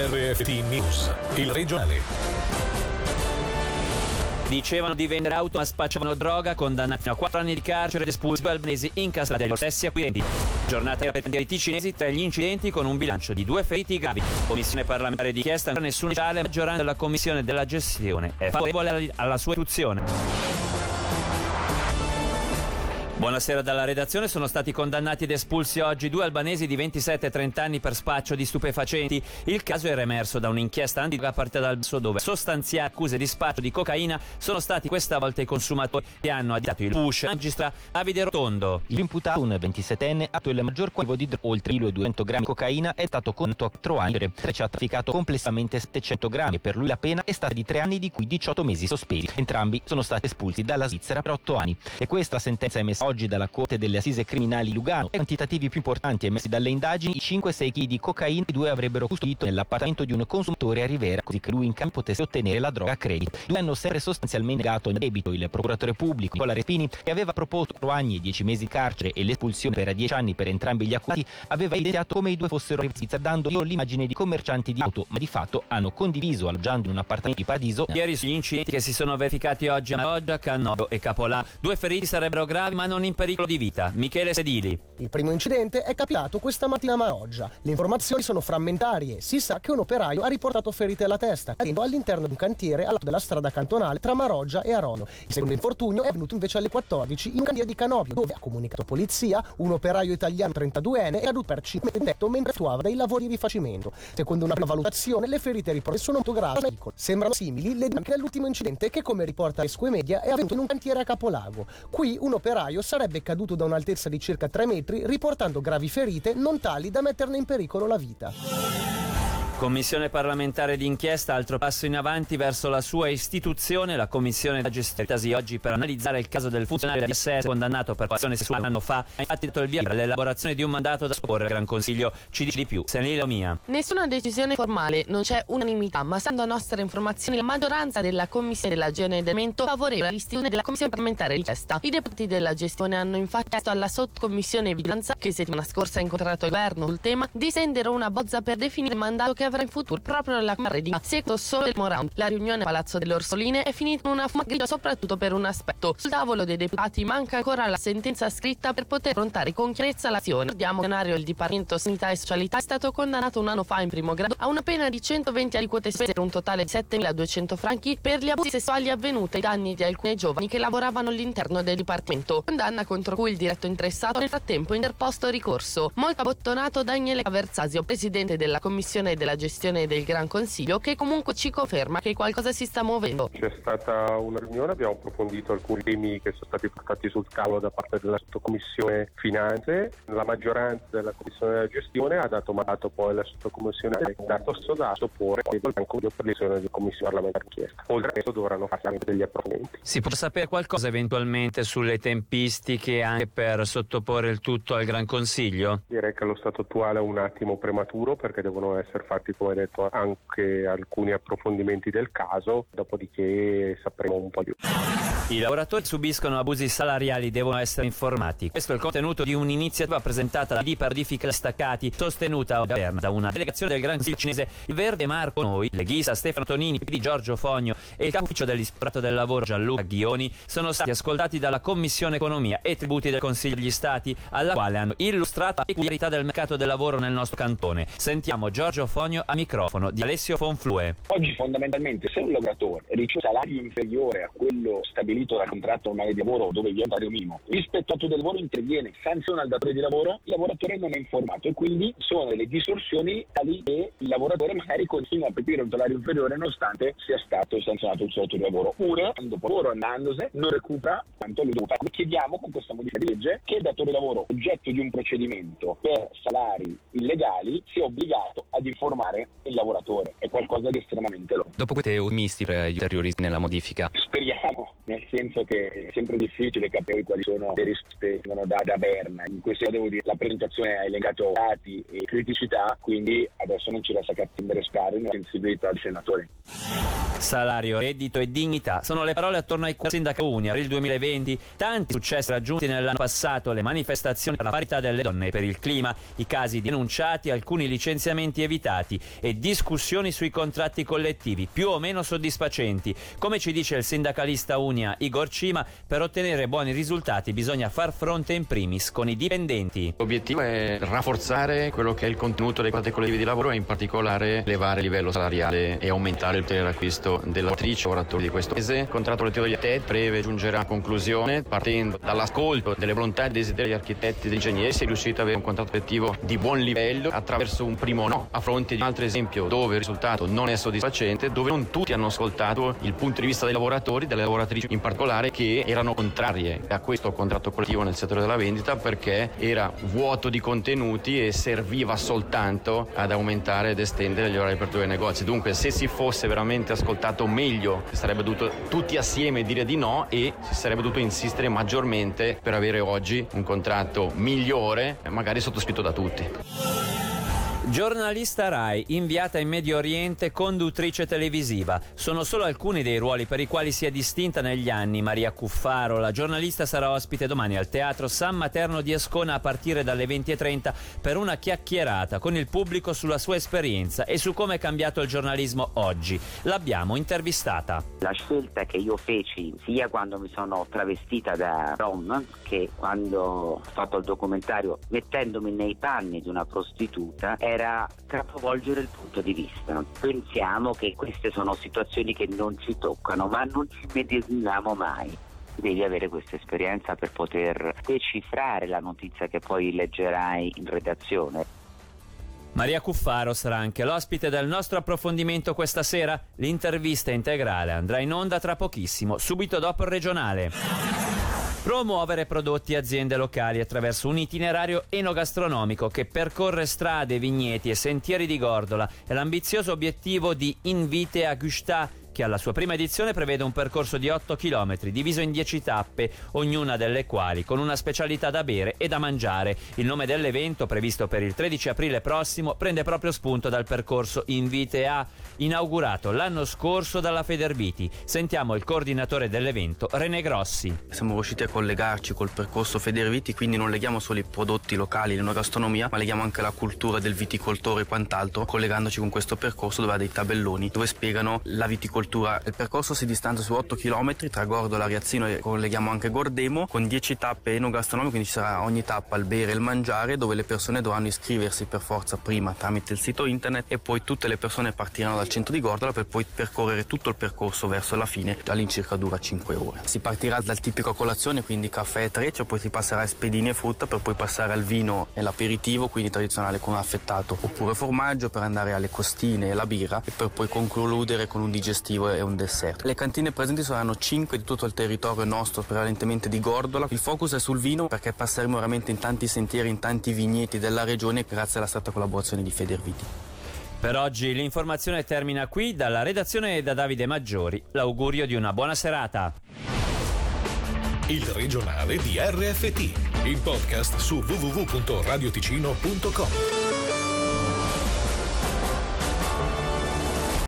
RFT News, il regionale. Dicevano di vendere auto ma spacciavano droga, condannati a 4 anni di carcere ed espulsi albanesi in casa degli stessi acquirenti. Giornata per i ticinesi tra gli incidenti con un bilancio di due feriti gravi. Commissione parlamentare di chiesta, nessun ufficiale maggioranza della commissione della gestione è favorevole alla sua istituzione. Buonasera dalla redazione. Sono stati condannati ed espulsi oggi due albanesi di 27 e 30 anni per spaccio di stupefacenti. Il caso era emerso da un'inchiesta antidroga parte dal basso dove sostanziali accuse di spaccio di cocaina sono stati questa volta i consumatori che hanno additato il push. Magistra Davide Rotondo. L'imputato, un 27enne, ha il maggior quantivo di droga, oltre 1.200 grammi di cocaina, è stato condannato a 4 anni. Ci ha trafficato complessivamente 700 grammi. Per lui la pena è stata di 3 anni, di cui 18 mesi sospesi. Entrambi sono stati espulsi dalla Svizzera per 8 anni. E questa sentenza è emessa oggi dalla Corte delle Assise Criminali Lugano. I quantitativi più importanti emessi dalle indagini, i 5-6 kg di cocaina, i due avrebbero custodito nell'appartamento di un consumatore a Rivera, così che lui in cambio potesse ottenere la droga a credito. Due hanno sempre sostanzialmente negato il debito il procuratore pubblico Nicola Respini, che aveva proposto 4 anni e 10 mesi di carcere e l'espulsione per 10 anni per entrambi gli accusati, aveva evidenziato come i due fossero rivestiti, dando l'immagine di commercianti di auto, ma di fatto hanno condiviso alloggiando in un appartamento di Paradiso. Ieri sugli incidenti che si sono verificati oggi a Oggia, Cannodo e Capolà, due feriti sarebbero gravi ma non in pericolo di vita. Michele Sedili. Il primo incidente è capitato questa mattina a Maroggia. Le informazioni sono frammentarie. Si sa che un operaio ha riportato ferite alla testa, cadendo all'interno di un cantiere al lato della strada cantonale tra Maroggia e Arono. Il secondo infortunio è avvenuto invece alle 14 in un cantiere di Canopio, dove ha comunicato polizia, un operaio italiano 32enne è caduto per 5 tetto mentre attuava dei lavori di rifacimento. Secondo una prima valutazione, le ferite riportate sono molto gravi. Sembrano simili le anche nell'ultimo incidente che, come riporta Esque Media, è avvenuto in un cantiere a Capolago. Qui un operaio sarebbe caduto da un'altezza di circa 3 metri, riportando gravi ferite non tali da metterne in pericolo la vita. Commissione parlamentare d'inchiesta, altro passo in avanti verso la sua istituzione. La Commissione da gestione oggi per analizzare il caso del funzionario di SS condannato per azione sessuale un anno fa. Ha infatti dato il via per l'elaborazione di un mandato da sopporre al Gran Consiglio. Ci dice di più. Senile Mia. Nessuna decisione formale, non c'è unanimità, ma stando a nostre informazioni la maggioranza della Commissione della Genedamento favorevole all'istituzione della Commissione parlamentare d'inchiesta. I deputati della gestione hanno infatti chiesto alla sottocommissione vigilanza, che settimana scorsa ha incontrato il governo sul tema, di sendere una bozza per definire il mandato che avrà in futuro proprio nella Camera di Seguito solo del Morant. La riunione a Palazzo delle Orsoline è finita in una fuma grigia soprattutto per un aspetto. Sul tavolo dei deputati manca ancora la sentenza scritta per poter affrontare con chiarezza l'azione. Ricordiamo che il Dipartimento Sanità e Socialità è stato condannato un anno fa in primo grado a una pena di 120 aliquote spese per un totale di 7.200 franchi per gli abusi sessuali avvenuti ai danni di alcuni giovani che lavoravano all'interno del Dipartimento. Condanna contro cui il diretto interessato nel frattempo interposto ricorso. Molto abbottonato Daniele Caverzasio, presidente della Commissione della gestione del Gran Consiglio che comunque ci conferma che qualcosa si sta muovendo. C'è stata una riunione, abbiamo approfondito alcuni temi che sono stati portati sul tavolo da parte della sottocommissione finanze, la maggioranza della commissione della gestione ha dato mandato poi alla sottocommissione ha dato da sottoporre il banco di per della commissione parlamentare d'inchiesta. Oltre a questo dovranno fare anche degli approfondimenti. Si può sapere qualcosa eventualmente sulle tempistiche anche per sottoporre il tutto al Gran Consiglio? Direi che allo stato attuale è un attimo prematuro perché devono essere fatti come detto anche alcuni approfondimenti del caso, dopodiché sapremo un po' di più. I lavoratori subiscono abusi salariali devono essere informati. Questo è il contenuto di un'iniziativa presentata da Di Pardifica Staccati, sostenuta da una delegazione del Gran Consiglio cinese, il Verde Marco Noi, leghista Stefano Tonini, di Giorgio Fogno e il capo ufficio dell'Ispettorato del Lavoro Gianluca Ghioni sono stati ascoltati dalla Commissione Economia e Tributi del Consiglio degli Stati, alla quale hanno illustrato la peculiarità del mercato del lavoro nel nostro cantone. Sentiamo Giorgio Fogno a microfono di Alessio Fonflue. Oggi fondamentalmente se un lavoratore riceve salario inferiore a quello stabilito dal contratto normale di lavoro dove vi è un salario minimo, l'ispettorato del lavoro interviene, sanziona il datore di lavoro, il lavoratore non è informato e quindi sono delle distorsioni tali che il lavoratore magari continua a percepire un salario inferiore nonostante sia stato sanzionato il suo datore di lavoro. Oppure, dopo lavoro andandosene, non recupera quanto lui fare. Chiediamo con questa modifica di legge che il datore di lavoro oggetto di un procedimento per salari illegali sia obbligato ad informare il lavoratore. È qualcosa di estremamente logico. Dopo queste misti per gli ulteriori nella modifica? Speriamo, nel senso che è sempre difficile capire quali sono le risposte che vengono da, da Berna. In questo devo dire la presentazione ha elencato dati e criticità, quindi adesso non ci resta che attendere stare nella sensibilità dei senatori. Salario, reddito e dignità sono le parole attorno ai quali sindaco Unia per il 2020. Tanti successi raggiunti nell'anno passato, le manifestazioni per la parità delle donne e per il clima, i casi denunciati, alcuni licenziamenti evitati e discussioni sui contratti collettivi più o meno soddisfacenti. Come ci dice il sindacalista Unia Igor Cima, per ottenere buoni risultati bisogna far fronte in primis con i dipendenti. L'obiettivo è rafforzare quello che è il contenuto dei contratti collettivi di lavoro e in particolare elevare il livello salariale e aumentare il potere d'acquisto delle lavoratrici e lavoratori di questo mese. Il contratto collettivo degli architetti breve giungerà a conclusione partendo dall'ascolto delle volontà e desideri degli architetti e degli ingegneri si è riuscito ad avere un contratto collettivo di buon livello attraverso un primo no a fronte di un altro esempio dove il risultato non è soddisfacente dove non tutti hanno ascoltato il punto di vista dei lavoratori, delle lavoratrici in particolare che erano contrarie a questo contratto collettivo nel settore della vendita perché era vuoto di contenuti e serviva soltanto ad aumentare ed estendere gli orari di apertura negozi. Dunque se si fosse veramente ascoltato ascoltato meglio, sarebbe dovuto tutti assieme dire di no e si sarebbe dovuto insistere maggiormente per avere oggi un contratto migliore, magari sottoscritto da tutti. Giornalista RAI, inviata in Medio Oriente, conduttrice televisiva. Sono solo alcuni dei ruoli per i quali si è distinta negli anni Maria Cuffaro. La giornalista sarà ospite domani al Teatro San Materno di Ascona a partire dalle 20.30 per una chiacchierata con il pubblico sulla sua esperienza e su come è cambiato il giornalismo oggi. L'abbiamo intervistata. La scelta che io feci sia quando mi sono travestita da Rom che quando ho fatto il documentario mettendomi nei panni di una prostituta era era capovolgere il punto di vista. Pensiamo che queste sono situazioni che non ci toccano, ma non ci medesimiamo mai devi avere questa esperienza per poter decifrare la notizia che poi leggerai in redazione. Maria Cuffaro sarà anche l'ospite del nostro approfondimento questa sera. L'intervista integrale andrà in onda tra pochissimo, subito dopo il regionale. Promuovere prodotti e aziende locali attraverso un itinerario enogastronomico che percorre strade, vigneti e sentieri di Gordola. È l'ambizioso obiettivo di Invite a Gustà che alla sua prima edizione prevede un percorso di 8 km diviso in 10 tappe, ognuna delle quali con una specialità da bere e da mangiare. Il nome dell'evento, previsto per il 13 aprile prossimo, prende proprio spunto dal percorso Invite A, inaugurato l'anno scorso dalla Federbiti. Sentiamo il coordinatore dell'evento, René Grossi. Siamo riusciti a collegarci col percorso Federbiti, quindi non leghiamo solo i prodotti locali, l'enogastronomia, ma leghiamo anche la cultura del viticoltore e quant'altro, collegandoci con questo percorso dove ha dei tabelloni dove spiegano la viticoltura cultura. Il percorso si distanza su 8 km tra Gordola, Riazzino e colleghiamo anche Gordemo con 10 tappe enogastronomiche, quindi ci sarà ogni tappa il bere e il mangiare dove le persone dovranno iscriversi per forza prima tramite il sito internet e poi tutte le persone partiranno dal centro di Gordola per poi percorrere tutto il percorso verso la fine, all'incirca dura 5 ore. Si partirà dal tipico colazione, quindi caffè e treccia, poi si passerà a spedini e frutta per poi passare al vino e l'aperitivo, quindi tradizionale con affettato oppure formaggio per andare alle costine e la birra e per poi concludere con un digestivo aperitivo e un dessert. Le cantine presenti saranno 5 di tutto il territorio nostro, prevalentemente di Gordola. Il focus è sul vino perché passeremo veramente in tanti sentieri, in tanti vigneti della regione grazie alla stretta collaborazione di Federviti. Per oggi l'informazione termina qui dalla redazione da Davide Maggiori. L'augurio di una buona serata. Il regionale di RFT, il podcast su www.radioticino.com.